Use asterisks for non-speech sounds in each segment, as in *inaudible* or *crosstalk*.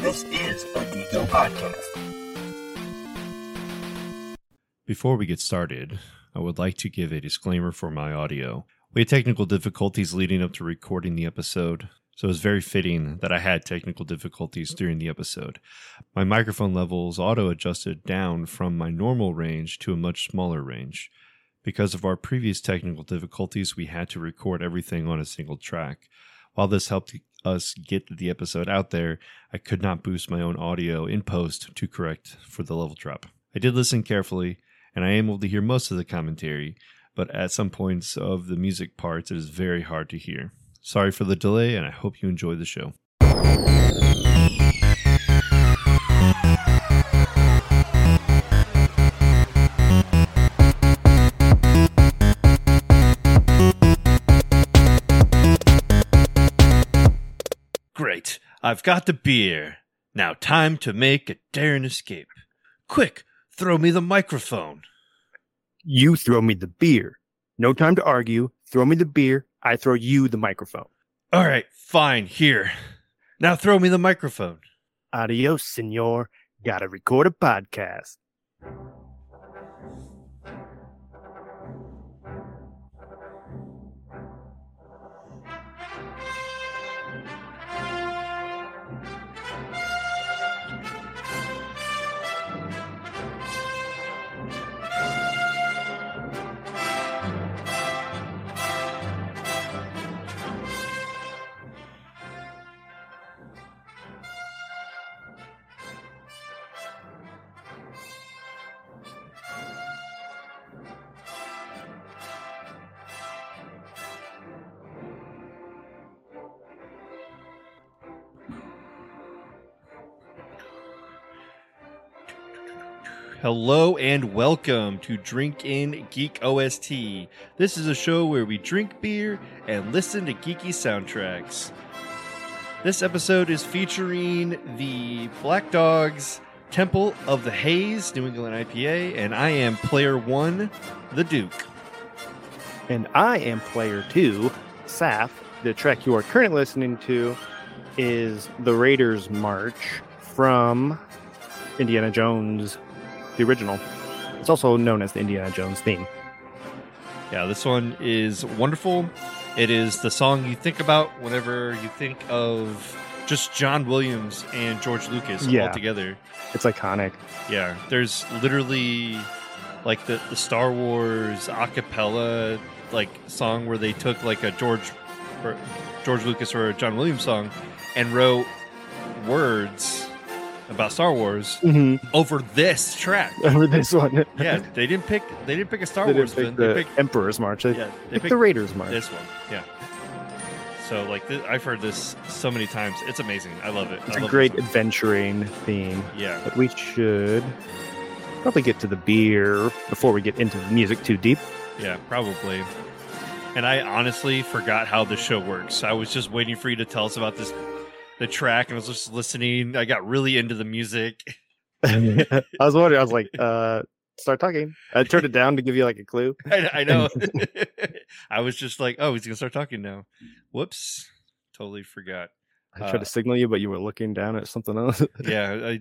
This is a Geeko podcast. Before we get started, I would like to give a disclaimer for my audio. We had technical difficulties leading up to recording the episode, so it was very fitting that I had technical difficulties during the episode. My microphone levels auto adjusted down from my normal range to a much smaller range. Because of our previous technical difficulties, we had to record everything on a single track. While this helped us get the episode out there, I could not boost my own audio in post to correct for the level drop. I did listen carefully, and I am able to hear most of the commentary, but at some points of the music parts, it is very hard to hear. Sorry for the delay, and I hope you enjoy the show. I've got the beer. Now, time to make a daring escape. Quick, throw me the microphone. You throw me the beer. No time to argue. Throw me the beer. I throw you the microphone. All right, fine, here. Now throw me the microphone. Adios, senor. Gotta record a podcast. Hello and welcome to Drink In Geek OST. This is a show where we drink beer and listen to geeky soundtracks. This episode is featuring the Black Dogs Temple of the Haze New England IPA, and I am player one, the Duke. And I am player two, Saf. The track you are currently listening to is The Raiders March from Indiana Jones, the original. It's also known as the Indiana Jones theme. Yeah, this one is wonderful. It is the song you think about whenever you think of just John Williams and George Lucas Yeah. all together. It's iconic. Yeah, there's literally like the, the Star Wars acapella like song where they took like a George or George Lucas or a John Williams song and wrote words about Star Wars Mm-hmm. over this track. *laughs* Over this one. *laughs* Yeah, they didn't pick they didn't pick a Star They Wars pick the They picked Emperor's March. They yeah, they picked picked the Raiders March. this one. Yeah. So like I've heard this so many times. It's amazing. I love it. It's a great adventuring theme. Yeah. But we should probably get to the beer before we get into the music too deep. Yeah, probably. And I honestly forgot how the show works. I was just waiting for you to tell us about this, the track, and I was just listening. I got really into the music. *laughs* I was wondering. I was like, *laughs* uh, start talking. I turned it down to give you like a clue. I, I know. *laughs* I was just like, oh, he's gonna start talking now. Whoops, totally forgot. I tried Uh, to signal you, but you were looking down at something else. Yeah, I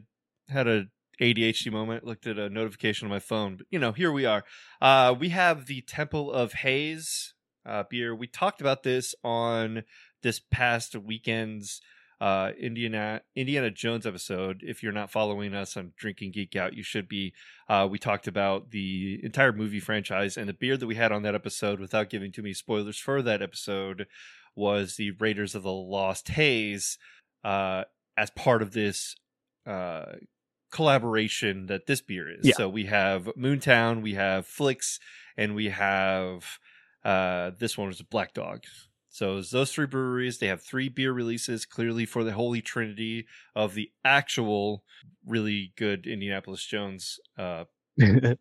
had a ADHD moment. Looked at a notification on my phone, but you know, here we are. Uh, we have the Temple of Haze uh, beer. We talked about this on this past weekend's uh, Indiana Indiana Jones episode. If you're not following us on Drinking Geek Out, you should be. Uh, we talked about the entire movie franchise and the beer that we had on that episode. Without giving too many spoilers for that episode, was the Raiders of the Lost Haze uh, as part of this uh, collaboration that this beer is. Yeah. So we have Moontown, we have Flix, and we have uh, this one was Black Dog. So those three breweries, they have three beer releases, clearly for the holy trinity of the actual really good Indianapolis Jones. Uh, *laughs* *laughs*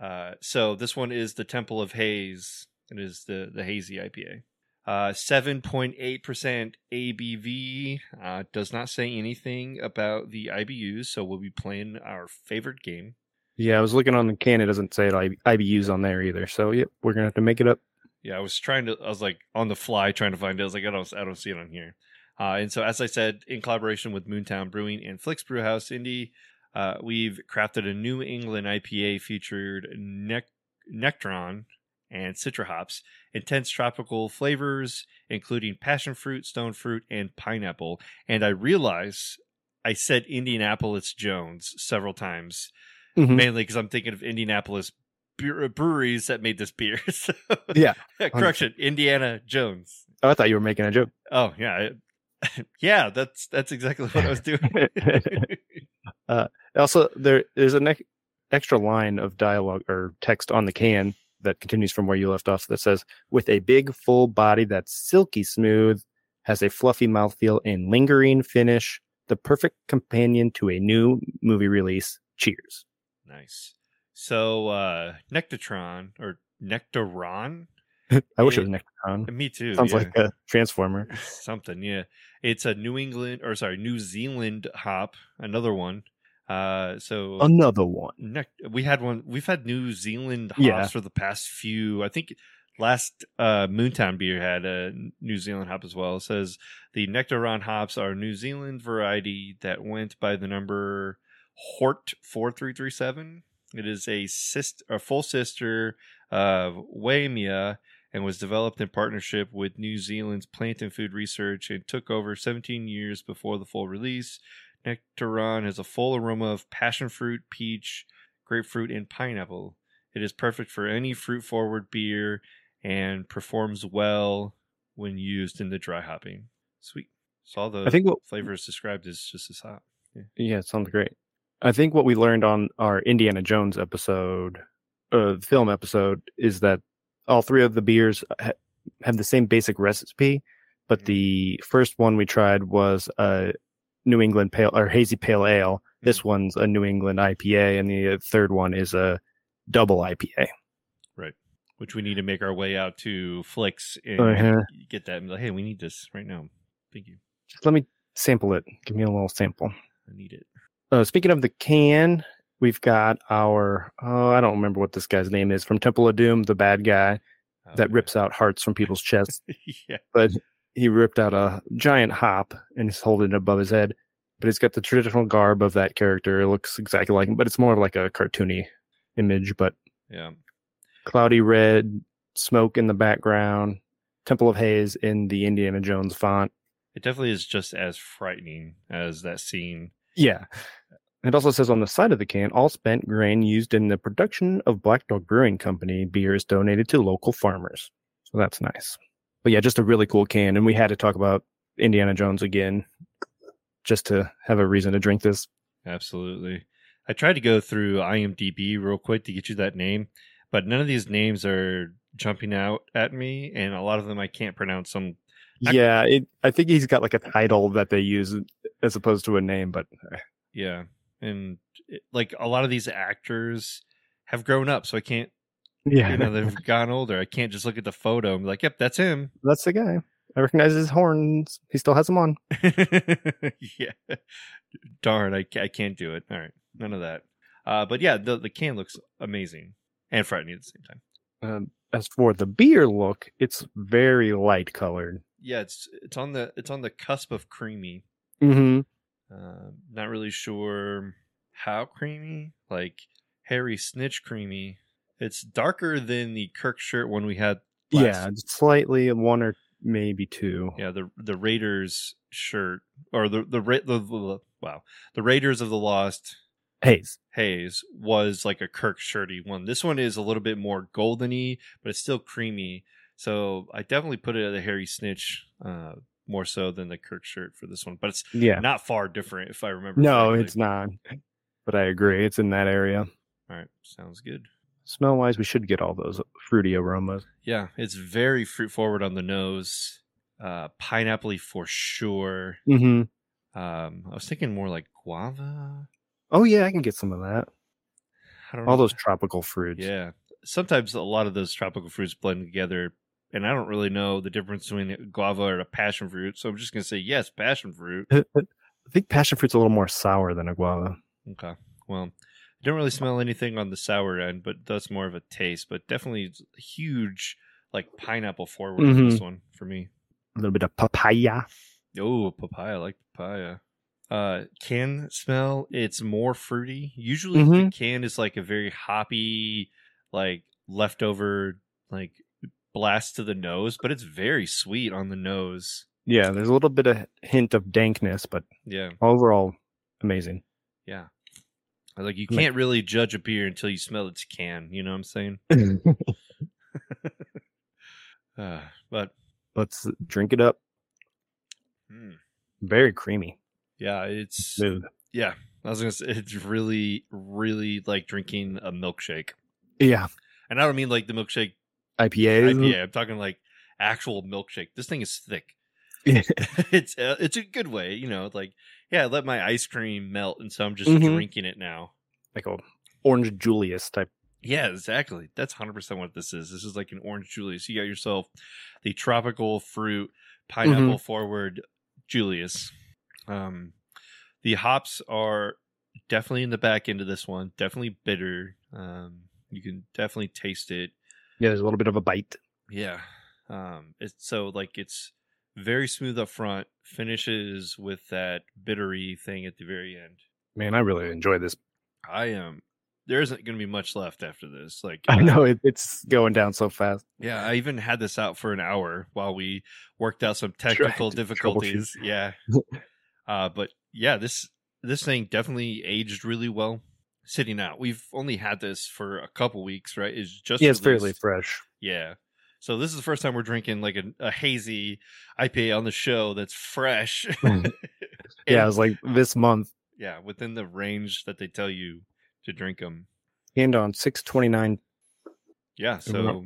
uh, so this one is the Temple of Haze. It is the the hazy IPA. Uh, 7.8% ABV. Uh, does not say anything about the IBUs, so we'll be playing our favorite game. yeah, I was looking on the can. It doesn't say IB- IBUs on there either. So yep, we're gonna have to make it up. Yeah, I was trying to. I was like on the fly trying to find it. I was like, I don't, I don't see it on here. Uh, and so, as I said, in collaboration with Moontown Brewing and Flix Brewhouse Indy, uh, we've crafted a New England IPA featured nec- Nectron and Citra hops, intense tropical flavors, including passion fruit, stone fruit, and pineapple. And I realize I said Indianapolis Jones several times, Mhm. mainly because I'm thinking of Indianapolis Uh, breweries that made this beer. *laughs* So, Yeah. *laughs* correction, Indiana Jones. Oh, I thought you were making a joke. Oh yeah, *laughs* yeah. That's that's exactly what I was doing. Uh, also, there there's an ex- extra line of dialogue or text on the can that continues from where you left off that says, "With a big, full body that's silky smooth, has a fluffy mouthfeel and lingering finish, the perfect companion to a new movie release. Cheers." nice. So uh Nectatron or Nectaron? *laughs* I wish it was Nectron. Me too. Sounds yeah. like a transformer. *laughs* something yeah it's a new england or sorry new zealand hop another one uh so Another one. we had one we've had new zealand hops Yeah. for the past few i think last uh moontown beer had a new zealand hop as well it says the nectaron hops are a new zealand variety that went by the number hort 4337 it is a sister a full sister of Waimea and was developed in partnership with New Zealand's Plant and Food Research and took over 17 years before the full release. Nectaron has a full aroma of passion fruit, peach, grapefruit, and pineapple. It is perfect for any fruit forward beer and performs well when used in the dry hopping. Sweet. So all the I think what flavors described is just as hot. Yeah, it sounds great. I think what we learned on our Indiana Jones episode, uh, film episode, is that all three of the beers ha- have the same basic recipe, but Mhm. the first one we tried was a New England pale or hazy pale ale. This one's a New England IPA, and the uh, third one is a double IPA. Right, which we need to make our way out to Flix and Uh-huh. get that and like, hey, we need this right now. Thank you. Just let me sample it. Give me a little sample. I need it. Uh, speaking of the can, we've got our oh, I don't remember what this guy's name is from Temple of Doom, the bad guy. that Okay. rips out hearts from people's chests. *laughs* yeah. but he ripped out a giant hop and he's holding it above his head. But he's got the traditional garb of that character. It looks exactly like him, but it's more of like a cartoony image. But Yeah. cloudy red, smoke in the background, Temple of Haze in the Indiana Jones font. It definitely is just as frightening as that scene. Yeah. It also says on the side of the can, all spent grain used in the production of Black Dog Brewing Company beer is donated to local farmers. So that's nice. But yeah, just a really cool can. And we had to talk about Indiana Jones again just to have a reason to drink this. Absolutely. I tried to go through IMDb real quick to get you that name, but none of these names are jumping out at me, and a lot of them I can't pronounce. Some Yeah, it, I think he's got like a title that they use as opposed to a name, but uh, yeah, and it, like a lot of these actors have grown up, so I can't. yeah, You know, they've *laughs* gone older. I can't just look at the photo and be like, "Yep, that's him." that's the guy. I recognize his horns. He still has them on. *laughs* yeah. Darn, I, I can't do it. All right, none of that. Uh, but yeah, the the can looks amazing and frightening at the same time. Um, as for the beer look, it's very light colored. Yeah, it's it's on the it's on the cusp of creamy. Mm-hmm. Uh, not really sure how creamy, like hairy snitch creamy. It's darker than the Kirk shirt one we had. Last, Yeah, slightly one or maybe two. yeah. The the Raiders shirt or the the, Ra- the, the wow the Raiders of the Lost Haze. haze was like a Kirk shirty one. This one is a little bit more goldeny, but it's still creamy. So I definitely put it at a hairy snitch uh, more so than the Kirk shirt for this one. But it's Yeah. not far different if I remember. No, correctly. it's not. But I agree. It's in that area. All right, sounds good. Smell wise, we should get all those fruity aromas. Yeah, it's very fruit forward on the nose. Uh, pineapple for sure. Mm-hmm. Um, I was thinking more like guava. Oh yeah, I can get some of that. I don't All know. those tropical fruits. Yeah. Sometimes a lot of those tropical fruits blend together, and I don't really know the difference between a guava or a passion fruit. So I'm just going to say yes, passion fruit. *laughs* I think passion fruit's a little more sour than a guava. Okay. Well, I don't really smell anything on the sour end, but that's more of a taste. But definitely huge, like pineapple forward in this one for me. A little bit of papaya. Oh, papaya. I like papaya. Uh, can smell. It's more fruity. Usually, the Mhm. can is like a very hoppy, like leftover, like blast to the nose, but it's very sweet on the nose. Yeah, there's a little bit of hint of dankness, but Yeah, overall, amazing. yeah. Like you can't really judge a beer until you smell its can. You know what I'm saying? *laughs* *laughs* Uh, but Let's drink it up. mm, Very creamy, yeah, it's smooth. yeah. I was gonna say it's really, really like drinking a milkshake, Yeah, and I don't mean like the milkshake IPAs. IPA. I'm talking like actual milkshake. This thing is thick. *laughs* It's uh, it's a good way, you know. Like yeah, let my ice cream melt, and so I'm just Mhm. drinking it now. like a orange Julius type. Yeah, exactly. That's 100% what this is. This is like an orange Julius. You got yourself the tropical fruit pineapple forward Julius. Um the hops are definitely in the back end of this one. Definitely bitter. Um you can definitely taste it. Yeah, there's a little bit of a bite. Yeah. Um it's so like it's very smooth up front, finishes with that bittery thing at the very end. Man, I really enjoy this. I am there isn't going to be much left after this. Like *laughs* I know it, it's going down so fast. Yeah, I even had this out for an hour while we worked out some *laughs* technical difficulties. Yeah. *laughs* uh but yeah, this this thing definitely aged really well sitting out. We've only had this for a couple weeks, right? It's just Yeah, it's fairly fresh. Yeah. So this is the first time we're drinking like a, a hazy IPA on the show that's fresh. Mhm. *laughs* Yeah, it was like this month. yeah, within the range that they tell you to drink them. And on six twenty nine. Yeah, so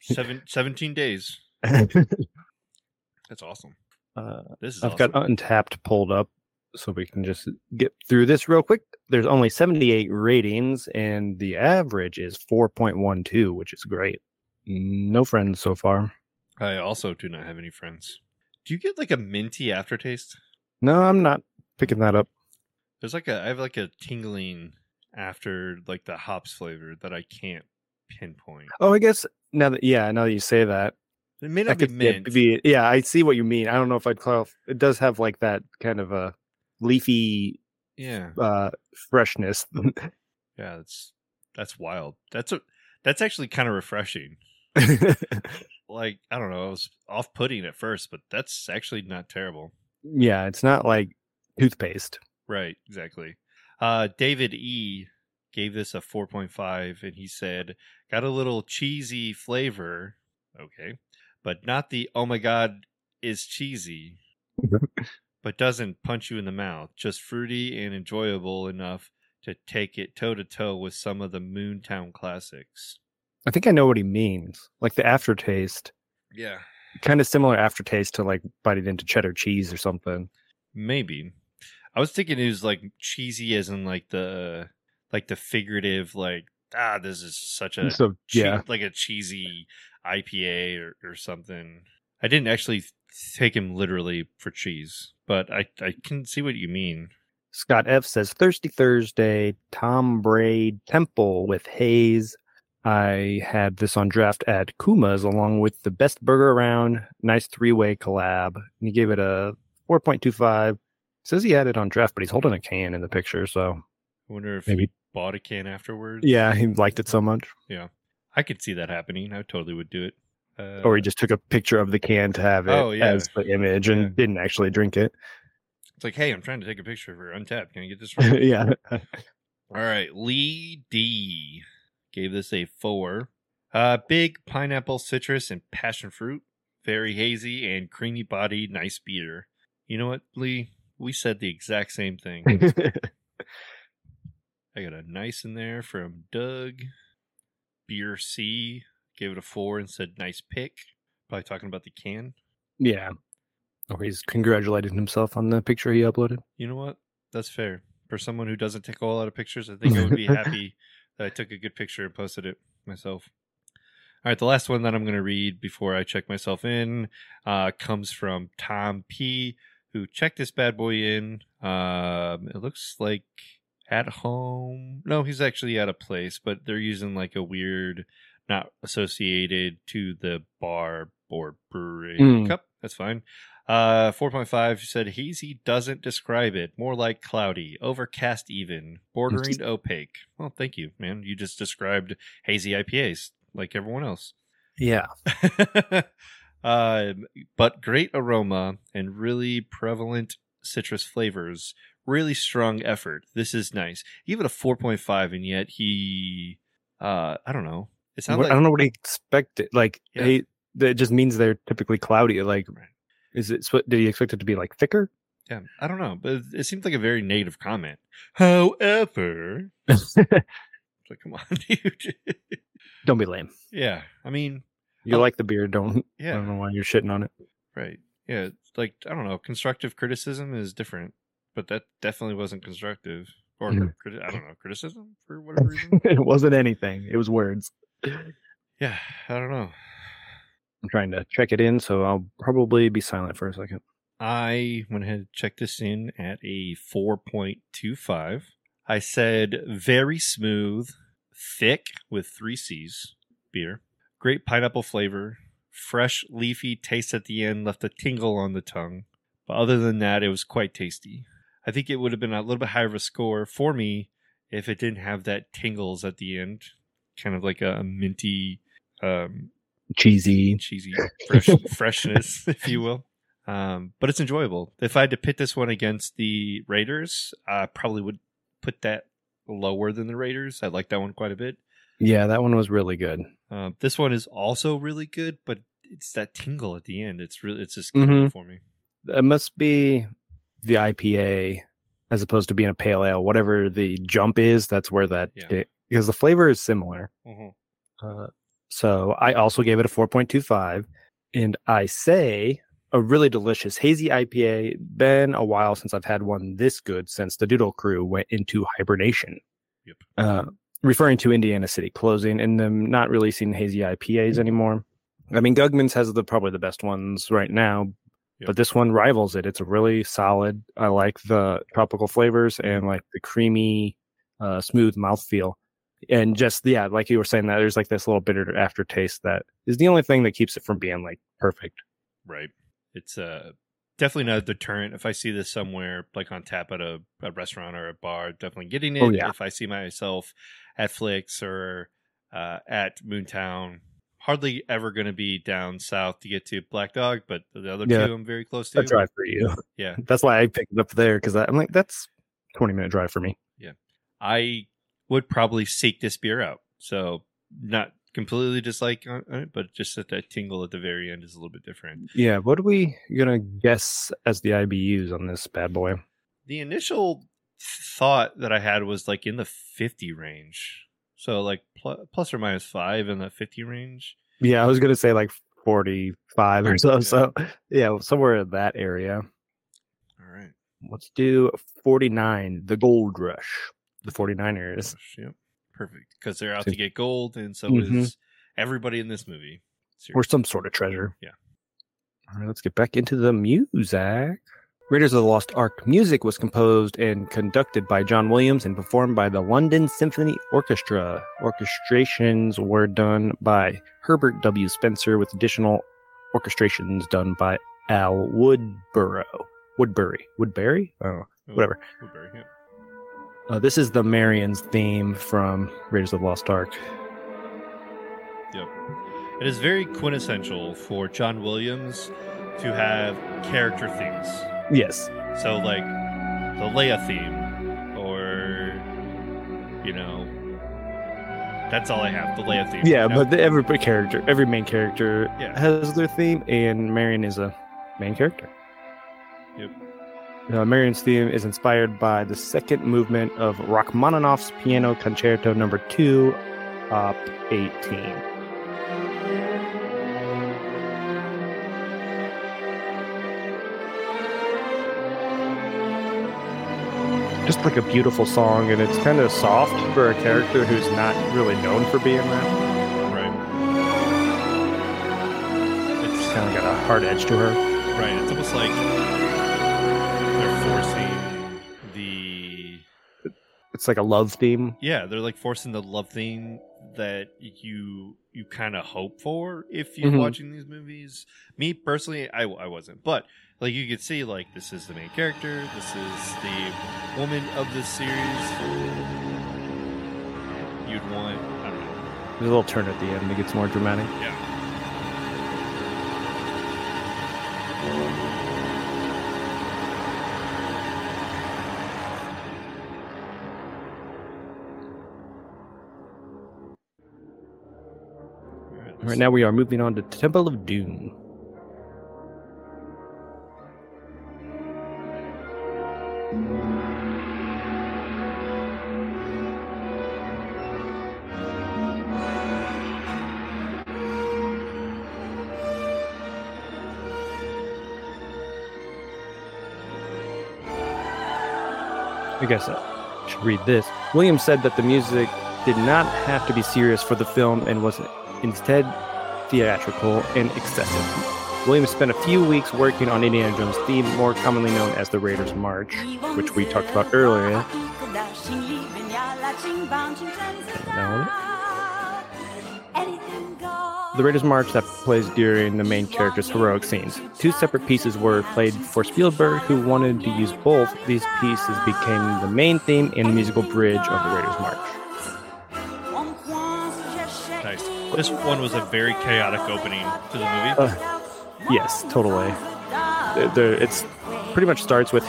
seven, 17 days. *laughs* That's awesome. uh, This is I've awesome. got Untappd pulled up, so we can just get through this real quick. There's only seventy eight ratings, and the average is four point one two, which is great. No friends so far. I also do not have any friends. Do you get like a minty aftertaste? No, I'm not picking that up. There's like a I have like a tingling after like the hops flavor that I can't pinpoint. Oh, I guess now that yeah, now that you say that, It may not be could see it mint. be- yeah, I see what you mean. I don't know if I'd call it does have like that kind of a leafy yeah, uh freshness. *laughs* yeah, that's that's wild. That's a that's actually kind of refreshing. Like I don't know, i was off putting at first, but that's actually not terrible. yeah, it's not like toothpaste. Right, exactly. Uh, David E gave this a 4.5 and he said, got a little cheesy flavor. Okay. But not the, oh my God, is cheesy, *laughs* but doesn't punch you in the mouth. Just fruity and enjoyable enough to take it toe to toe with some of the Moontown classics. I think I know what he means. Like the aftertaste, Yeah. kind of similar aftertaste to like biting into cheddar cheese or something. Maybe. I was thinking it was like cheesy as in like the, like the figurative, like, ah, this is such a So che- yeah, like a cheesy IPA or, or something. I didn't actually take him literally for cheese, but I, I can see what you mean. Scott F says Thirsty Thursday, Tom Braid, Temple with Hayes. I had this on draft at Kuma's along with the best burger around. Nice three way collab. And he gave it a 4.25. Says he had it on draft, but he's holding a can in the picture. So I wonder if Maybe- he bought a can afterwards. yeah, he liked it so much. Yeah. I could see that happening. I totally would do it. Uh, Or he just took a picture of the can to have it Oh, yeah. as the image and Yeah. didn't actually drink it. it's like, hey, I'm trying to take a picture for Untappd. Can I get this? *laughs* Yeah. All right, Lee D gave this a four. Uh, big pineapple, citrus, and passion fruit. Very hazy and creamy body, nice beer. You know what, Lee? We said the exact same thing. *laughs* I got a nice in there from Doug. Beer C gave it a four and said nice pick. Probably talking about the can. yeah. Or he's congratulated himself on the picture he uploaded. You know what? That's fair. For someone who doesn't take a whole lot of pictures, I think I would be *laughs* happy that I took a good picture and posted it myself. All right, the last one that I'm going to read before I check myself in uh, comes from Tom P, who checked this bad boy in. Um, it looks like at home. No, he's actually at a place, but they're using like a weird, not associated to the bar or brewery Mm. cup. That's fine. Uh, 4.5 said hazy doesn't describe it. More like cloudy, overcast, even bordering opaque. Well, thank you, man. You just described hazy IPAs like everyone else. Yeah. *laughs* um, but great aroma and really prevalent citrus flavors. Really strong effort. This is nice. Give it a 4.5, and yet he, uh, I don't know. It sounds like I don't know what he expected. Like, Yeah. he, that just means they're typically cloudy. Like, is it? Did he expect it to be like thicker? Yeah, I don't know, but it, it seems like a very negative comment. However, *laughs* it's like, come on, *laughs* dude. Don't be lame. yeah, I mean, You Oh. like the beer? Don't. Yeah, I don't know why you're shitting on it. right. Yeah, like I don't know. Constructive criticism is different, but that definitely wasn't constructive, or Mhm. criti- I don't know, criticism for whatever *laughs* reason. it wasn't anything. It was words. yeah, I don't know. I'm trying to check it in, so I'll probably be silent for a second. I went ahead and checked this in at a 4.25. I said very smooth, thick with three C's beer. Great pineapple flavor. Fresh, leafy taste at the end left a tingle on the tongue. But other than that, it was quite tasty. I think it would have been a little bit higher of a score for me if it didn't have that tingles at the end. Kind of like a minty, um, Cheesy. cheesy fresh, *laughs* freshness, if you will. Um, but it's enjoyable. If I had to pit this one against the Raiders, I probably would put that lower than the Raiders. I like that one quite a bit. Yeah, that one was really good. Uh, this one is also really good, but it's that tingle at the end. It's really, it's just Mhm. for me. It must be the IPA as opposed to being a pale ale. Whatever the jump is, that's where that Yeah. it- because the flavor is similar. Mhm. Uh, so I also gave it a 4.25, and I say a really delicious hazy IPA. Been a while since I've had one this good since the Doodle Crew went into hibernation. Yep. Uh, referring to Indiana City closing and them not releasing hazy IPAs anymore. I mean, Gugman's has the probably the best ones right now, Yep. but this one rivals it. It's a really solid. I like the tropical flavors and like the creamy, uh, smooth mouthfeel and just yeah, like you were saying that there's like this little bitter aftertaste that is the only thing that keeps it from being like perfect. Right. It's uh, definitely not a deterrent. If I see this somewhere, like on tap at a, a restaurant or a bar, definitely getting it. Oh, yeah. If I see myself at Flix or uh, at Moontown, hardly ever going to be down south to get to Black Dog, but the other Yeah. two I'm very close to. That's right for you. Yeah. *laughs* That's why I picked it up there because I'm like that's 20 minute drive for me. Yeah, I would probably seek this beer out. So not completely dislike on on it, but just that that tingle at the very end is a little bit different. Yeah, what are we gonna guess as the IBUs on this bad boy? The initial thought that I had was like in the 50 range. So like pl- plus or minus 5 in the 50 range. Yeah, I was gonna say like 45 or so. Yeah. So yeah, somewhere in that area. All right. Let's do 49, the gold rush. The 49ers. Yep. Perfect. Because they're out to get gold, and so Mhm. is everybody in this movie. Or some sort of treasure. Yeah. All right, let's get back into the music. Raiders of the Lost Ark music was composed and conducted by John Williams and performed by the London Symphony Orchestra. Orchestrations were done by Herbert W. Spencer with additional orchestrations done by Al Woodborough. Woodbury. Woodbury? Oh, whatever. Woodbury, yeah. Uh, this is the Marion's theme from Raiders of the Lost Ark. Yep. It is very quintessential for John Williams to have character themes. Yes. So like the Leia theme, or you know, that's all I have. The Leia theme. Yeah, but the, every character, every main character Yeah. has their theme, and Marion is a main character. Yep. Uh, Marion's theme is inspired by the second movement of Rachmaninoff's Piano Concerto Number Two, Op. 18. Just like a beautiful song, and it's kind of soft for a character who's not really known for being that. right. It's Kind of got a hard edge to her. right. It's almost like they're forcing the It's like a love theme. yeah they're like forcing the love theme that you you kind of hope for if you're Mhm. watching these movies me personally I, I wasn't but like you could see like this is the main character, this is the woman of the series. You'd want I don't know. There's a little turn at the end that gets more dramatic. Yeah. Right, All let's right, now we are moving on to Temple of Doom. I guess I should read this. Williams said that the music did not have to be serious for the film and was instead theatrical and excessive. Williams spent a few weeks working on Indiana Jones' theme, more commonly known as the Raiders March, which we talked about earlier. The Raiders March that plays during the main character's heroic scenes. Two separate pieces were played for Spielberg, who wanted to use both. These pieces became the main theme and musical bridge of the Raiders March. This one was a very chaotic opening to the movie. Uh, yes, totally. The- the- it's pretty much starts with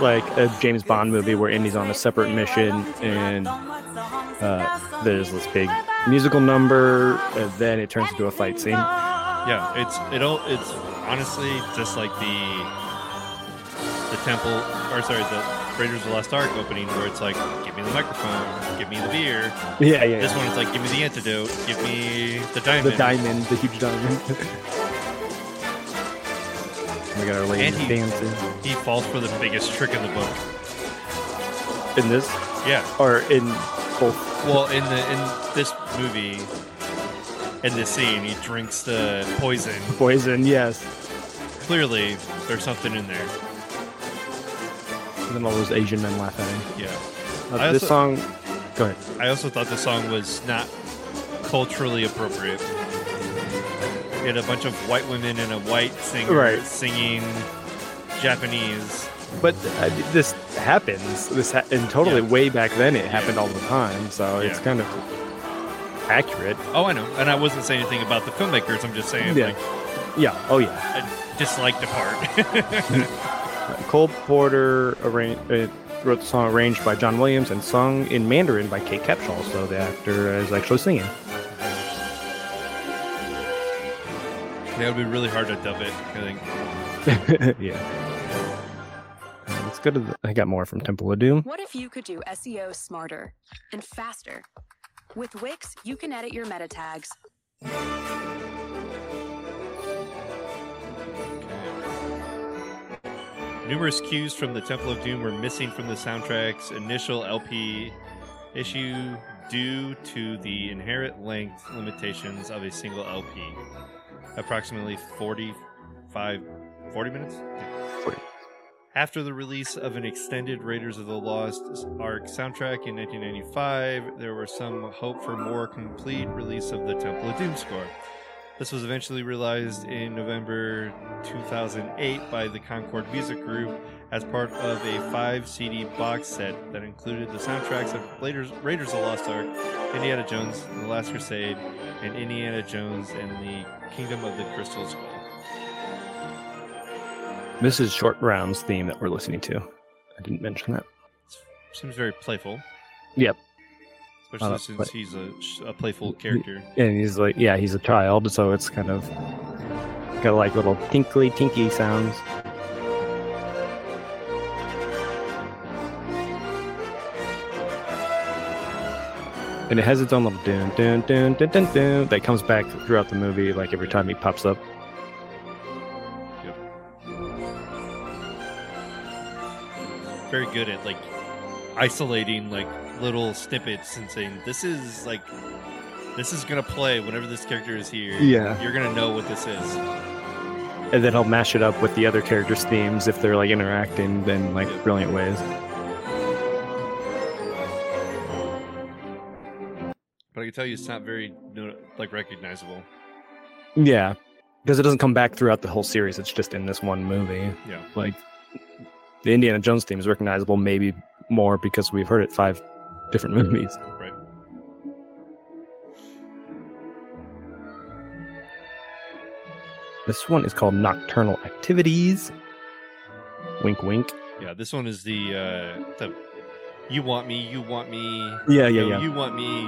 like a James Bond movie where Indy's on a separate mission and uh, there's this big musical number, and then it turns into a fight scene. yeah, it's it all it's honestly just like the the temple or sorry, the Raiders of the Lost Ark opening where it's like, give me the microphone, give me the beer. Yeah, yeah. This one it's like, give me the antidote, give me the diamond. the diamond, the huge diamond. *laughs* we got our lady he- dancing He falls for the biggest trick in the book. in this, Yeah. or in both. Well, in the in this movie, in this scene, he drinks the poison. Poison, yes. Clearly, there's something in there. And then all those Asian men laugh at him. Yeah. Uh, this also- song, go ahead. I also thought the song was not culturally appropriate. You had a bunch of white women and a white singer Right. singing Japanese. But uh, this happens. This ha- and totally Yeah. way back then it happened all the time. So it's kind of accurate. Oh, I know. And I wasn't saying anything about the filmmakers. I'm just saying, Yeah. like, Yeah. Oh yeah. I disliked the part. *laughs* Cole Porter arra- uh, wrote the song arranged by John Williams and sung in Mandarin by Kate Capshaw. So the actor is actually singing. that would be really hard to dub it, I think. *laughs* yeah. Uh, Let's go to. The, I got more from Temple of Doom. What if you could do SEO smarter and faster? With Wix, you can edit your meta tags, Numerous cues from the Temple of Doom were missing from the soundtrack's initial LP issue due to the inherent length limitations of a single LP. Approximately 45, 40 minutes? 40. After the release of an extended Raiders of the Lost Ark soundtrack in 1995, there was some hope for more complete release of the Temple of Doom score. This was eventually realized in November 2008 by the Concord Music Group as part of a five CD box set that included the soundtracks of Raiders, Raiders of the Lost Ark, Indiana Jones and the Last Crusade, and Indiana Jones and the Kingdom of the Crystal Skull. This is Short Round's theme that we're listening to. I didn't mention that. Seems very playful. Yep. Especially Uh, since but- he's a, a playful character. And he's like, yeah, he's a child, so it's kind of got like little tinkly, tinky sounds. And it has its own little dun dun dun dun dun dun that comes back throughout the movie, like every time he pops up. Very good at like isolating like little snippets and saying this is like this is gonna play whenever this character is here. Yeah. You're gonna know what this is. And then he'll mash it up with the other characters' themes if they're like interacting in like brilliant ways. But I can tell you it's not very like recognizable. Yeah. because it doesn't come back throughout the whole series. It's just in this one movie. Yeah. Like the Indiana Jones theme is recognizable, maybe more because we've heard it five different movies. Right. This one is called Nocturnal Activities. Wink, wink. Yeah. This one is the uh the you want me, you want me. Yeah, yeah, no, yeah. You want me.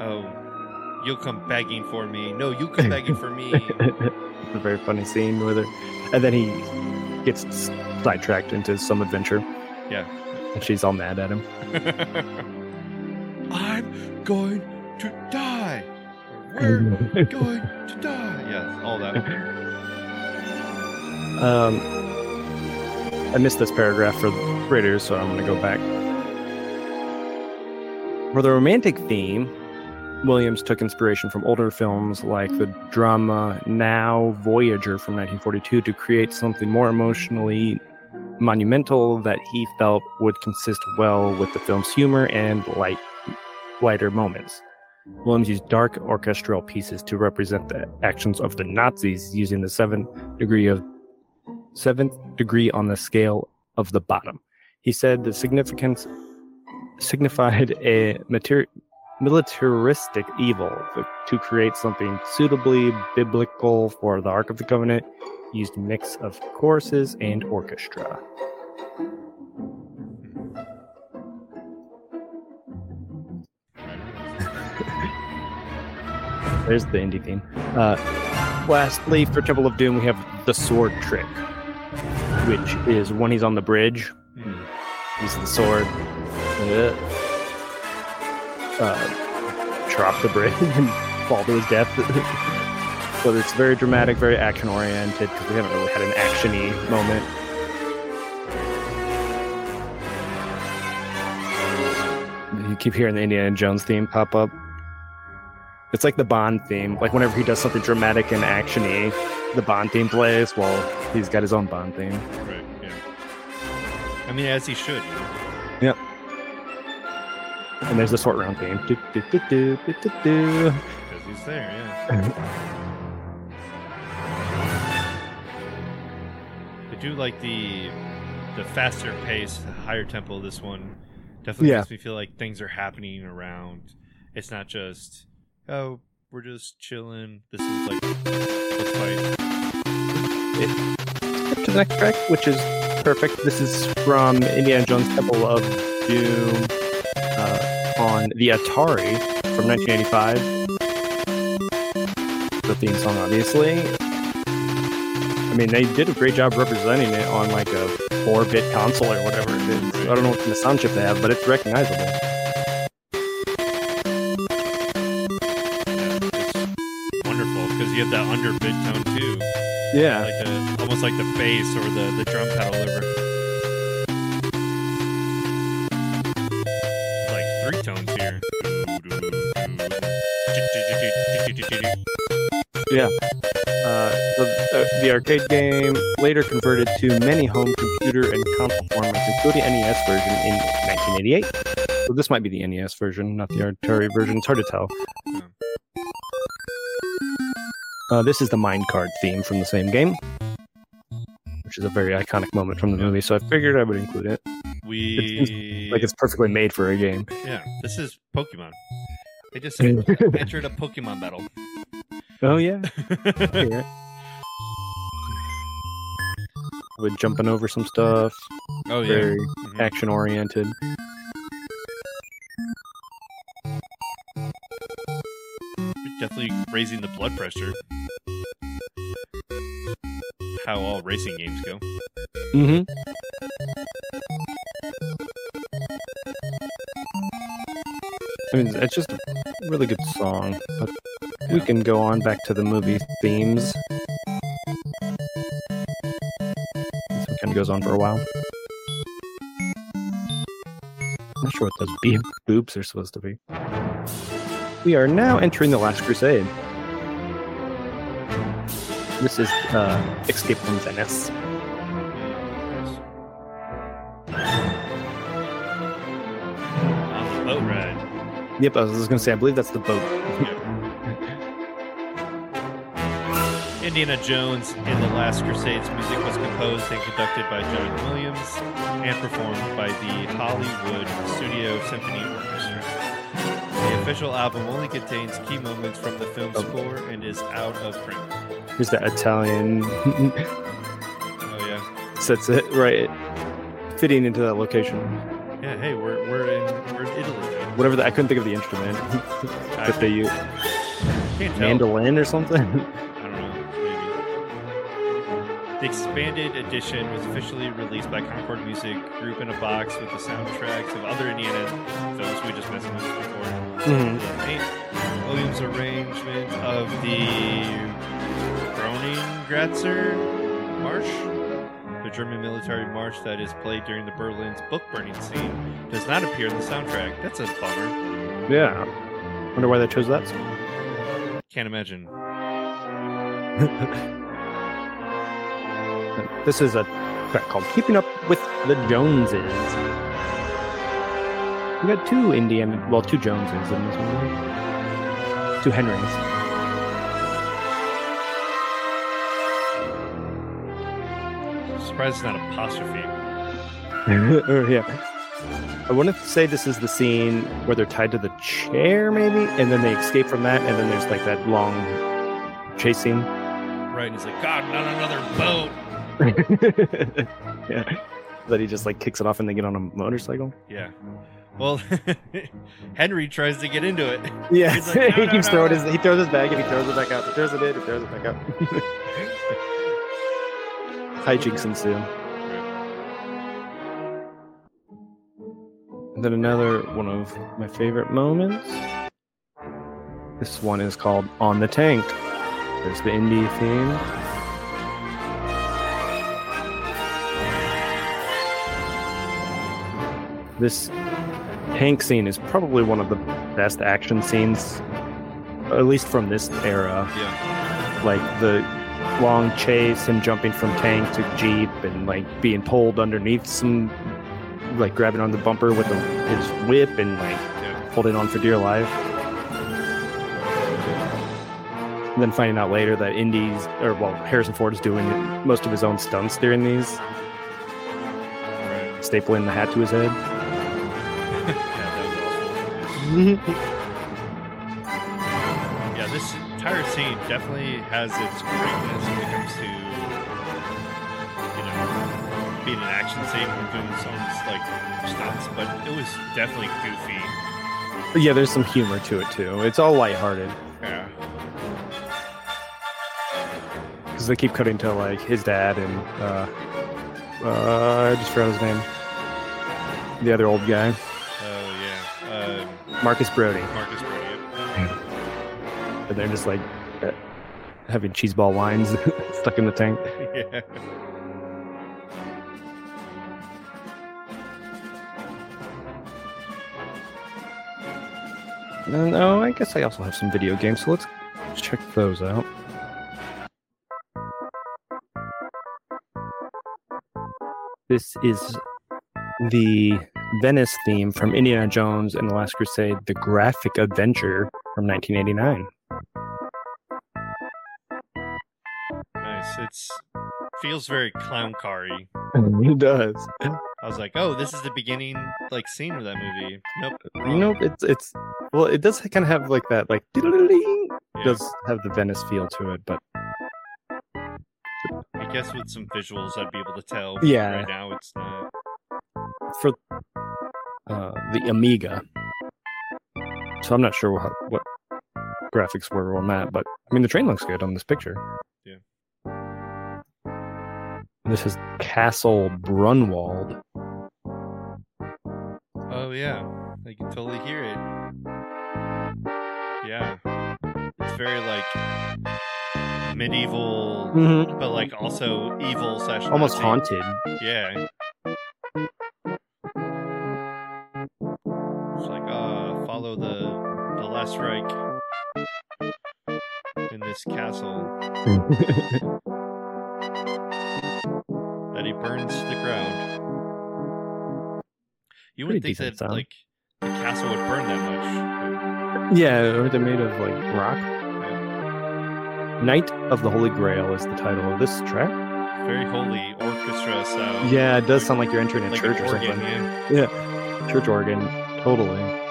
Oh, you'll come begging for me. No, you come begging for me. *laughs* it's a very funny scene with her, and then he gets sidetracked into some adventure, yeah. And she's all mad at him. *laughs* I'm going to die. We're *laughs* going to die. Yeah, all that. Um, I missed this paragraph for Raiders, so I'm going to go back. For the romantic theme, Williams took inspiration from older films like the drama Now Voyager from 1942 to create something more emotionally monumental that he felt would consist well with the film's humor and light, lighter moments. Williams used dark orchestral pieces to represent the actions of the Nazis using the seventh degree of seventh degree on the scale of the bottom. He said the significance signified a militaristic evil to create something suitably biblical for the Ark of the Covenant. Used mix of choruses and orchestra. *laughs* There's the indie theme. Uh, lastly, for Temple of Doom, we have the sword trick, which is when he's on the bridge, use the sword, uh, drop the bridge *laughs* and fall to his death. *laughs* but it's very dramatic, very action oriented because we haven't really had an actiony moment. You keep hearing the Indiana Jones theme pop up. It's like the Bond theme. Like whenever he does something dramatic and actiony, the Bond theme plays. Well, he's got his own Bond theme. Right. Yeah. I mean, as he should. Know? And there's the short round theme. Do, do, do, do, do, do, do. Because he's there. Yeah. *laughs* do like the the faster pace, the higher tempo. This one definitely Yeah. makes me feel like things are happening around. It's not just oh we're just chilling. This is like let's fight. to the next track, which is perfect. This is from Indiana Jones Temple of Doom uh, on the Atari from 1985. The theme song, obviously. I mean, they did a great job representing it on like a 4 bit console or whatever it is. I don't know what kind of sound chip they have, but it's recognizable. Because you have that under mid tone too, Yeah. like the almost like the bass or the the drum pedal over. The arcade game later converted to many home computer and console formats, including NES version in 1988. So this might be the NES version, not the Atari version. It's hard to tell. Uh, this is the minecart theme from the same game, which is a very iconic moment from the movie. So I figured I would include it. We Like it's perfectly made for a game. yeah. This is Pokemon. They just *laughs* entered a Pokemon battle. oh yeah. *laughs* With jumping over some stuff, oh yeah. very Mhm. action oriented. Definitely raising the blood pressure. How all racing games go. Mm-hmm. I mean, it's just a really good song. But we can go on back to the movie themes. Goes on for a while. Not sure what those beep boops are supposed to be. We are now entering the Last Crusade. This is uh, Escape from Venice. On the boat ride. Yep, I was just gonna say, I believe that's the boat. Indiana Jones and the Last Crusades music was composed and conducted by John Williams and performed by the Hollywood Studio Symphony Orchestra. The official album only contains key moments from the film oh. score and is out of print. Here's that Italian Oh yeah, sets it right, fitting into that location. yeah. Hey, we're we're in we're in Italy. Whatever the, I couldn't think of the instrument that they use. Mandolin or something. The expanded edition was officially released by Concord Music Group in a box with the soundtracks of other Indiana films we just mentioned before. Mhm. 2008. Williams' arrangement of the Königgrätzer March, the German military march that is played during the Berlin's book burning scene, does not appear in the soundtrack. That's a bummer. Yeah. Wonder why they chose that song. Can't imagine. *laughs* This is a track called Keeping Up with the Joneses. We got two Indiana, well, two Joneses in this movie. Two Henrys. Surprised it's not apostrophe. *laughs* Oh, yeah. I want to say this is the scene where they're tied to the chair, maybe, and then they escape from that, and then there's like that long chasing. Right, and he's like, God, not another boat. Yeah. *laughs* That he just like kicks it off and they get on a motorcycle. Yeah. Well, *laughs* Henry tries to get into it. Yeah, He's like, *laughs* he "No, keeps no, throwing no." his he throws his bag and he throws it back out. He throws it in, he throws it back out. Hijinks ensue. And then another one of my favorite moments. This one is called On the Tank. There's the indie theme. This tank scene is probably one of the best action scenes, at least from this era. Yeah. Like the long chase, him jumping from tank to jeep, and like being pulled underneath some, like grabbing on the bumper with the, his whip and like Yeah. holding on for dear life. And then finding out later that Indy's, or well, Harrison Ford is doing most of his own stunts during these, Right. stapling the hat to his head. Yeah, this entire scene definitely has its greatness when it comes to, you know, being an action scene and doing own like stunts, but it was definitely goofy. yeah, there's some humor to it too. It's all lighthearted. Yeah. because they keep cutting to like his dad and uh, uh, I just forgot his name. The other old guy, Oh yeah. Um, Marcus Brody, Marcus Brody. and they're just like uh, having cheeseball lines *laughs* stuck in the tank. *laughs* yeah. Oh, I guess I also have some video games, so let's check those out. This is the Venice theme from Indiana Jones and the Last Crusade, the graphic adventure from 1989. Nice. It's feels very clown car-y. *laughs* It does. I was like, oh, this is the beginning like scene of that movie. Nope. wrong. Nope, it's it's well, it does kind of have like that like. Yeah. does have the Venice feel to it, but I guess with some visuals, I'd be able to tell. Yeah. Right now, it's not. for uh, the Amiga. So I'm not sure what, what graphics were on that, but I mean the train looks good on this picture. Yeah. This is Castle Brunwald. Oh yeah, I can totally hear it. Yeah, it's very like medieval, Mm-hmm. but like also evil slash Almost haunted. Yeah. Strike in this castle that he burns to the ground. You wouldn't Pretty think that sound. like the castle would burn that much. yeah, or they're made of like rock. Knight of the Holy Grail is the title of this track. Very holy orchestra sound. Yeah, it does sound like you're entering a like church or organ, something. yeah. Yeah, church organ, totally.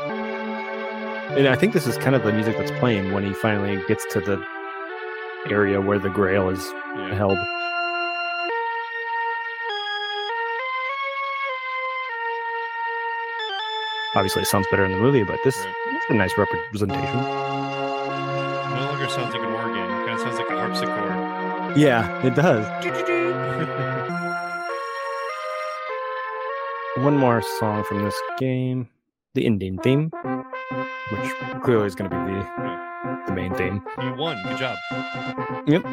And I think this is kind of the music that's playing when he finally gets to the area where the Grail is Yeah. held. Obviously, it sounds better in the movie, but this, Right. is a nice representation. No longer sounds like an organ. It kind of sounds like a harpsichord. Yeah, it does. *laughs* One more song from this game, the Indian theme, which clearly is going to be the, the main theme. you won. Good job. Yep.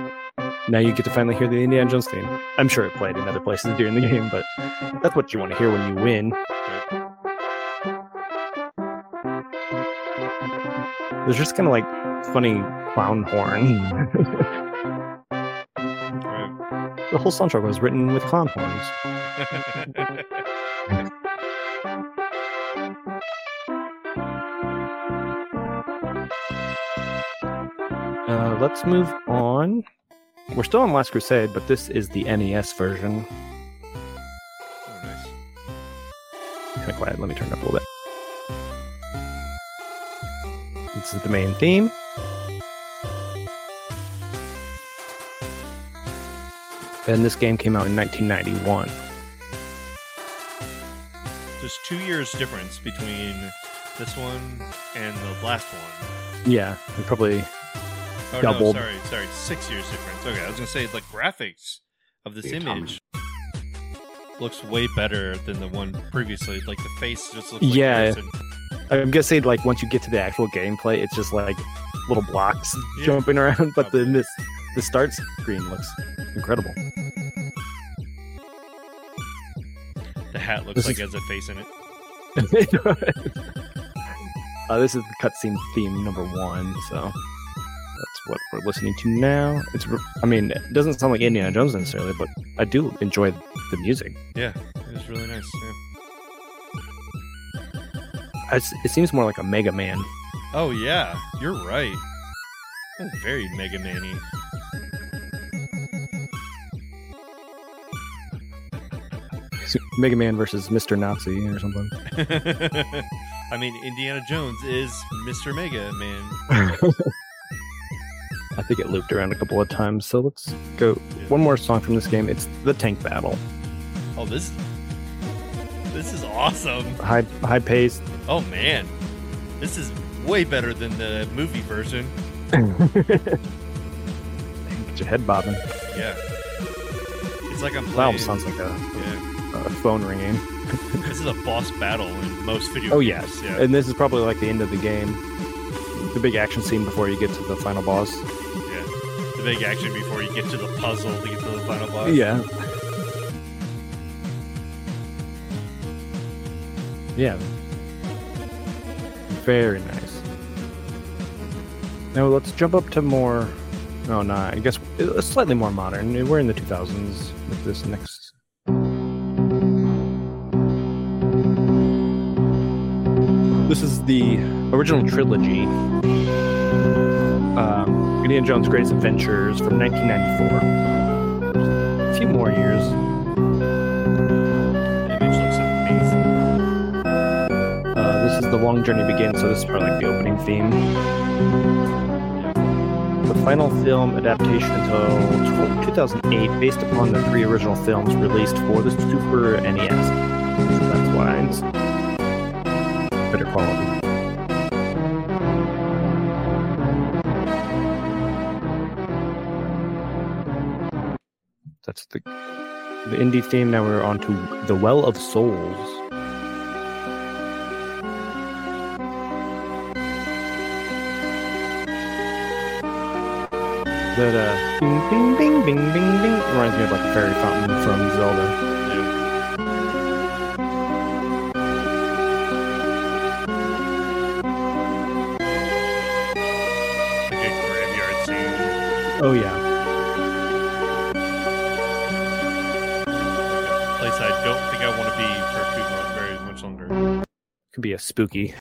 Now you get to finally hear the Indiana Jones theme. I'm sure it played in other places during the game, but that's what you want to hear when you win. Right. There's just kind of like funny clown horn. *laughs* Right. the whole soundtrack was written with clown horns. *laughs* let's move on. We're still on Last Crusade, but this is the NES version. oh, nice. Kind of quiet. Let me turn it up a little bit. This is the main theme. And this game came out in 1991. There's two years difference between this one and the last one. Yeah, and probably Oh Doubled. no, sorry, sorry, six years difference. Okay, I was gonna say the graphics of this image looks way better than the one previously. Like the face just looks like Yeah. I'm gonna say like once you get to the actual gameplay, it's just like little blocks Yeah. jumping around. But Probably. then this the start screen looks incredible. The hat looks This like is- it has a face in it. *laughs* uh, this is the cutscene theme number one, so what we're listening to now. It's I mean, it doesn't sound like Indiana Jones necessarily, but I do enjoy the music. Yeah, it's really nice. Yeah. It's, it seems more like a Mega Man. Oh yeah, you're right. That's very Mega Man-y. Mega Man versus Mr. Nazi or something. *laughs* *laughs* I mean, Indiana Jones is Mr. Mega Man. *laughs* I think it looped around a couple of times. So let's go one more song from this game. It's the Tank Battle. Oh, this this is awesome. High high pace. Oh man, this is way better than the movie version. *laughs* Get your head bobbing. Yeah, it's like I'm That playing. almost sounds like a, yeah, a phone ringing. *laughs* this is a boss battle in most video. Oh games. yes, yeah, and this is probably like the end of the game. The big action scene before you get to the final boss. The big action before you get to the puzzle to get to the final boss. Yeah. Yeah. Very nice. Now let's jump up to more. Oh no, I guess uh, slightly more modern. We're in the 2000s with this next. This is the original trilogy. Um, Indiana Jones' Greatest Adventures from 1994 a few more years. Uh, this is the long journey begins, so this is probably like the opening theme. The final film adaptation until 2008, based upon the three original films released for the Super NES. So that's why the indie theme. Now we're on to the Well of Souls. That uh, bing bing bing bing bing bing reminds me of like a fairy fountain from Zelda. Like a graveyard scene. Oh yeah, could be a spooky.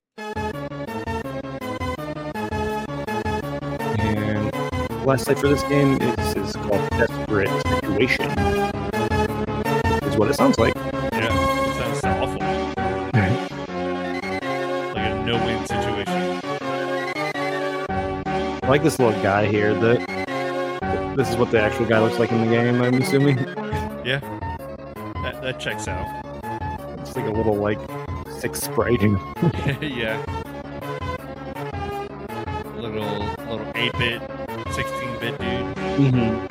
And last site for this game is, is called Desperate Situation. Is what it sounds like. Yeah, it sounds so awful. *laughs* Like a no-win situation. I like this little guy here. The this is what the actual guy looks like in the game. I'm assuming Yeah, that, that checks out. it's like a little like six sprite. *laughs* yeah. Little little 8-bit, 16-bit dude. mm-hmm.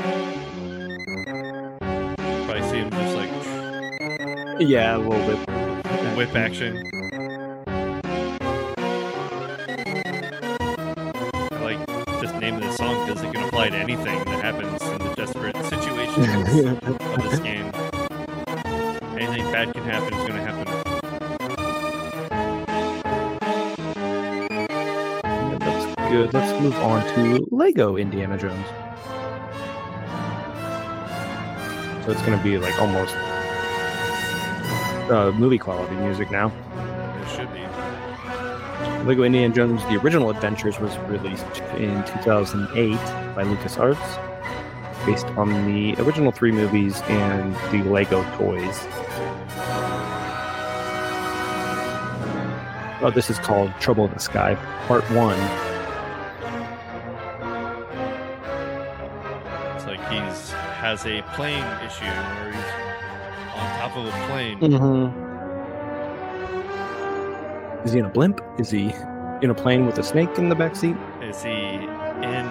Probably see him just like Yeah, a little bit. whip action. I like just naming the song because it can apply to anything that happens in the desperate situations *laughs* of this game. Anything bad can happen is going to happen. Move on to Lego Indiana Jones. So it's gonna be like almost uh, movie quality music now. It should be. Lego Indiana Jones: The Original Adventures was released in 2008 by LucasArts, based on the original three movies and the Lego toys. Oh, this is called Trouble in the Sky, Part One. Has a plane issue where he's on top of a plane. Mm-hmm. Is he in a blimp? Is he in a plane with a snake in the back seat? Is he in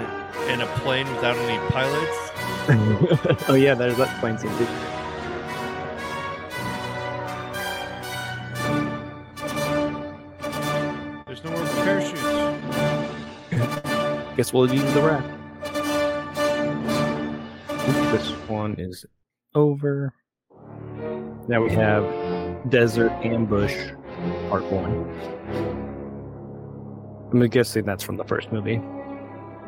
in a plane without any pilots? *laughs* oh yeah, there's that plane scene too. There's no more parachutes. Guess we'll use the rack. This one is over. Now we have Desert Ambush Part 1. I'm guessing that's from the first movie.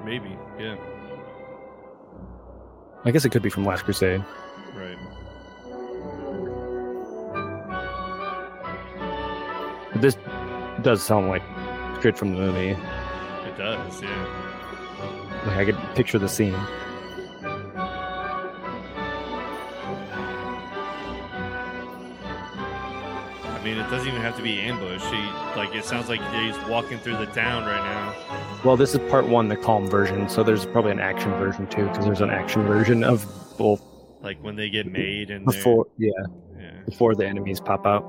Maybe, yeah, I guess it could be from Last Crusade. right. But this does sound like straight from the movie. It does, yeah. Like I could picture the scene. Mean, it doesn't even have to be ambush. He like it sounds like he's walking through the town right now. Well, this is part one, the calm version, so there's probably an action version too, because there's an action version of both Like when they get made and before, yeah, yeah, before the enemies pop out.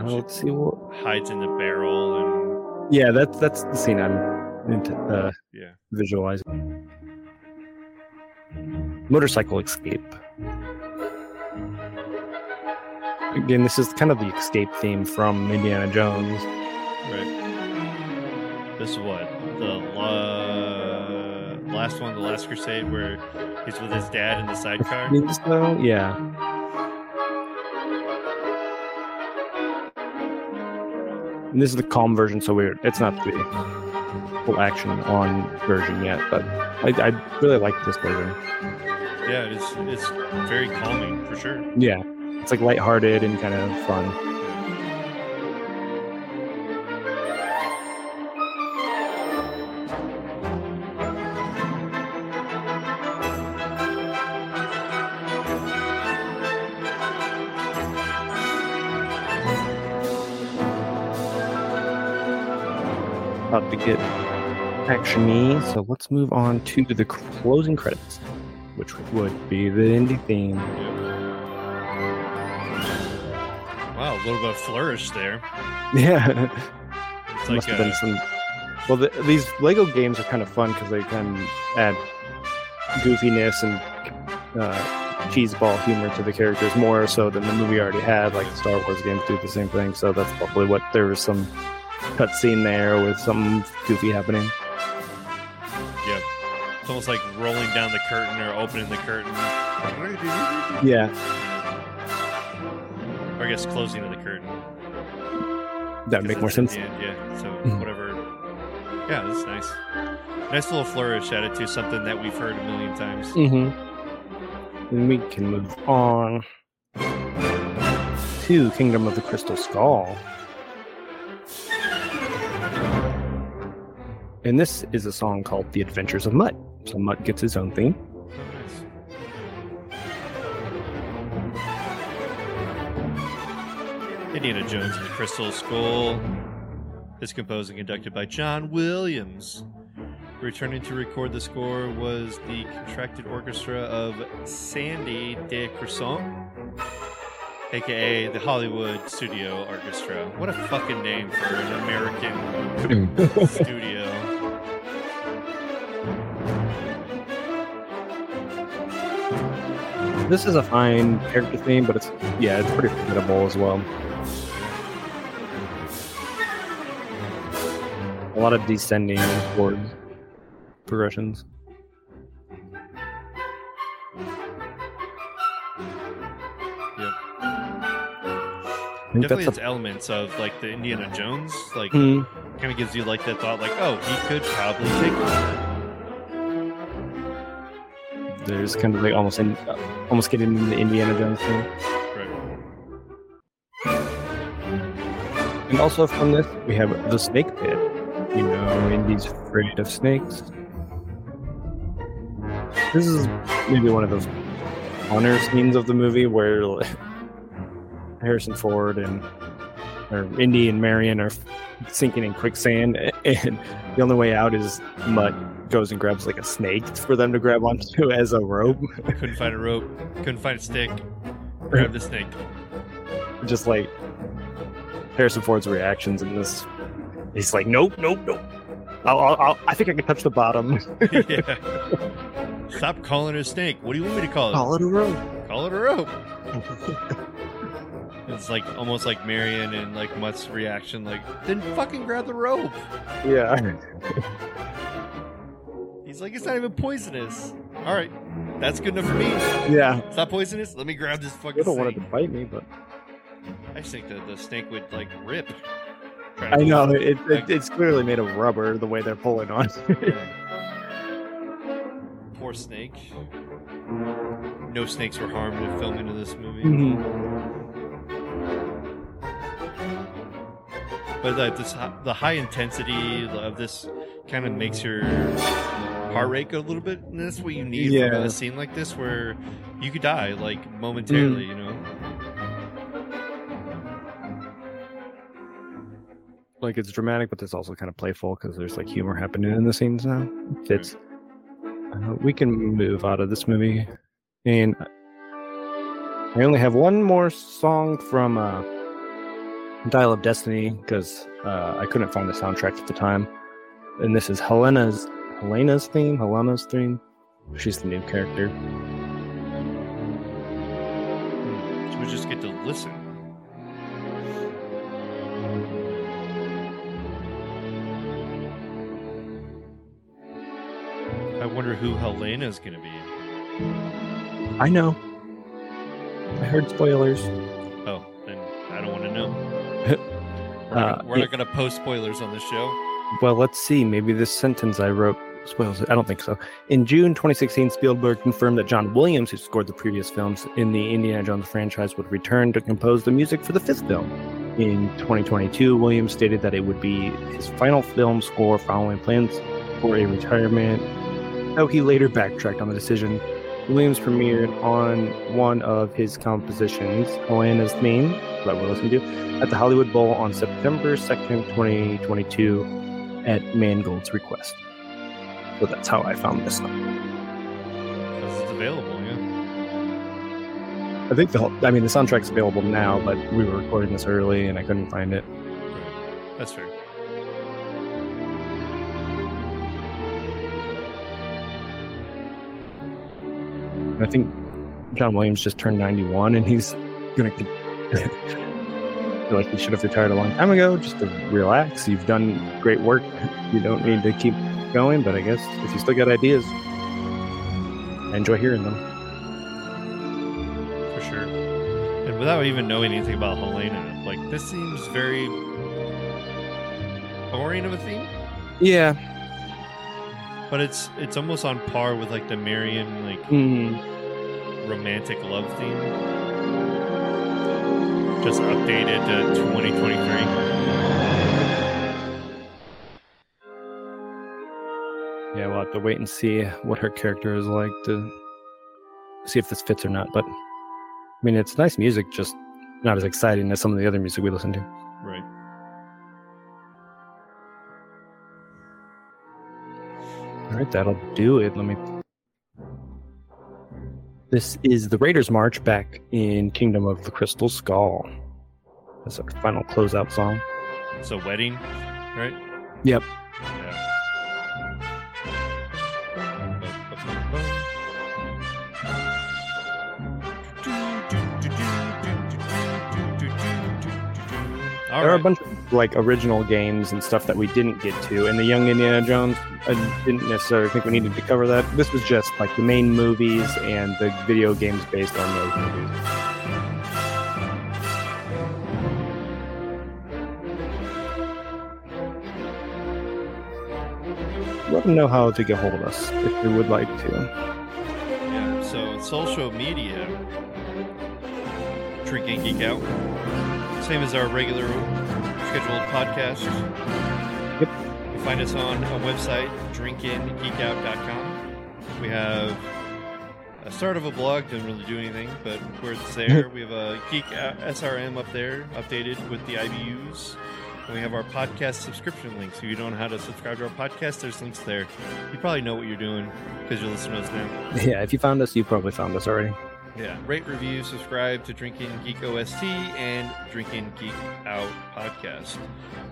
Uh, let's see what. hides in the barrel and. Yeah, that's that's the scene I'm into uh, Yeah. visualizing. Motorcycle escape. Again, this is kind of the escape theme from Indiana Jones. right. This is what the la- last one, the Last Crusade, where he's with his dad in the sidecar. I think so, yeah. And this is the calm version, so we're it's not the full action on version yet, but I, I really like this version. Yeah, it's it's very calming for sure. Yeah, it's like lighthearted and kind of fun. About to get actiony, so let's move on to the closing credits, which would be the indie theme. Little bit of flourish there. *laughs* Yeah. It's Must like have been some. Well, the, these Lego games are kind of fun because they can add goofiness and uh, cheeseball humor to the characters more so than the movie already had. Like Star Wars games do the same thing, so that's probably what there was some cutscene there with some goofy happening. yeah, it's almost like rolling down the curtain or opening the curtain. Yeah, Or I guess closing curtain. That would make more sense. end, Yeah, so Mhm. whatever. Yeah, that's nice. Nice little flourish added to something that we've heard a million times. Mm-hmm. And we can move on to Kingdom of the Crystal Skull. And this is a song called The Adventures of Mutt. So Mutt gets his own theme. Indiana Jones and the Crystal Skull is composed and conducted by John Williams. Returning to record the score was the contracted orchestra of Sandy DeCrescent, aka the Hollywood Studio Orchestra. What a fucking name for an American *laughs* studio. This is a fine character theme, but it's yeah, it's pretty forgettable as well. A lot of descending chord progressions. Definitely it's elements of like the Indiana Jones, like a, Hmm. kind of gives you like that thought, like, oh, he could probably take over. there's kind of like almost in, uh, almost getting into the Indiana Jones thing. Right. And also from this, we have the snake pit. You know, Indy's afraid of snakes. This is maybe one of those honor scenes of the movie where *laughs* Harrison Ford and or Indy and Marion are sinking in quicksand, *laughs* and the only way out is Mutt goes and grabs like a snake for them to grab onto *laughs* as a rope. Couldn't find a rope. Couldn't find a stick. Grab the snake. Just like Harrison Ford's reactions in this, he's like, "Nope, nope, nope. I'll, I'll, I think I can touch the bottom." yeah. *laughs* *laughs* Stop calling it a snake. What do you want me to call it? Call it a rope. Call it a rope. *laughs* It's like almost like Marion and like Mutt's reaction, like, then fucking grab the rope. Yeah. He's like, it's not even poisonous. All right, that's good enough for me. Yeah. It's not poisonous. Let me grab this fucking They don't want it to bite me, but I just think that the snake would like rip. Try I know it, it, it's clearly made of rubber the way they're pulling on. *laughs* Poor snake. No snakes were harmed in filming of this movie. Mhm. But like this, the high intensity of this kind of makes your heart rate go a little bit. And that's what you need from a scene like this, where you could die like momentarily. Mm. You know. Like it's dramatic, but it's also kind of playful because there's like humor happening in the scenes now. It's uh, we can move out of this movie, and I only have one more song from uh, Dial of Destiny because uh, I couldn't find the soundtrack at the time, and this is Helena's Helena's theme. Helena's theme. She's the new character. So we just get to listen. Who Helena's going to be. I know. I heard spoilers. Oh, then I don't want to know. We're, Uh, not, we're not going to post spoilers on the show. Well, let's see. Maybe this sentence I wrote spoils it. I don't think so. In June 2016, Spielberg confirmed that John Williams, who scored the previous films in the Indiana Jones franchise, would return to compose the music for the fifth film. In 2022, Williams stated that it would be his final film score following plans for a retirement. Though he later backtracked on the decision, Williams premiered on one of his compositions, Helena's Theme, that we're listening to, at the Hollywood Bowl on September 2nd, 2022 at Mangold's request. So that's how I found this song. Because it's available, yeah. I think the whole, I mean the soundtrack's available now, but we were recording this early and I couldn't find it. That's fair. I think John Williams just turned 91 and he's gonna *laughs* feel like he should have retired a long time ago just to relax. You've done great work. You don't need to keep going, but I guess if you still got ideas, I enjoy hearing them. For sure. And without even knowing anything about Helena, like, this seems very boring of a theme. Yeah. But it's it's almost on par with like the Marion like Mm, romantic love theme. Just updated to 2023. Yeah, we'll have to wait and see what her character is like to see if this fits or not. But I mean, it's nice music, just not as exciting as some of the other music we listen to. Right. All right, that'll do it. Let me. This is the Raiders March back in Kingdom of the Crystal Skull. That's our final closeout song. It's a wedding, right? Yep. Yeah. All there are a bunch of like original games and stuff that we didn't get to, and the Young Indiana Jones. I didn't necessarily think we needed to cover that. This was just like the main movies and the video games based on those movies. Let them know how to get hold of us if you would like to. Yeah, so social media, Drink and Geek Out. Same as our regular scheduled podcast. Yep. You can find us on a website, drinkingeekout.com. We have a start of a blog, didn't really do anything, but where it's there, *laughs* we have a Geek SRM up there, updated with the IBUs. And we have our podcast subscription links. If you don't know how to subscribe to our podcast, there's links there. You probably know what you're doing because you're listening to us now. Yeah, if you found us, you probably found us already. Yeah. Rate, review, subscribe to Drinking Geek OST and Drinking Geek Out podcast.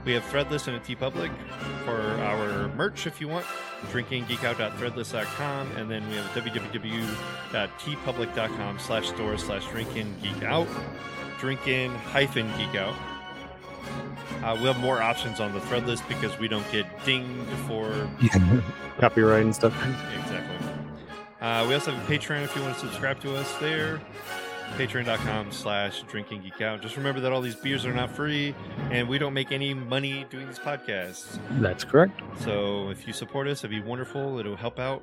We have Threadless and a TeePublic for our merch if you want. drinkinggeekout.threadless.com and then we have www.tpublic.com slash store slash drinking geek out. Drinking hyphen geek out. Uh, we have more options on the Threadless because we don't get dinged for *laughs* Copyright and stuff. Exactly. Uh, we also have a Patreon if you want to subscribe to us there. Patreon.com slash drinking geek out. Just remember that all these beers are not free and we don't make any money doing these podcasts. That's correct. So if you support us, it'd be wonderful. It'll help out.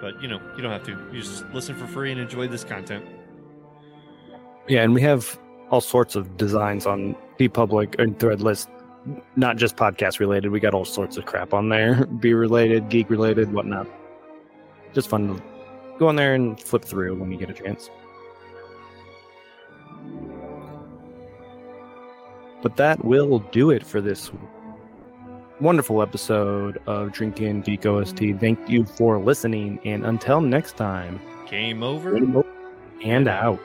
But you know, you don't have to. You just listen for free and enjoy this content. Yeah, and we have all sorts of designs on TeePublic and Threadless, not just podcast related. We got all sorts of crap on there, *laughs* beer related, geek related, whatnot. Just fun to go on there and flip through when you get a chance. But that will do it for this wonderful episode of Drinking Geek OST. Thank you for listening, and until next time, Game over. and out.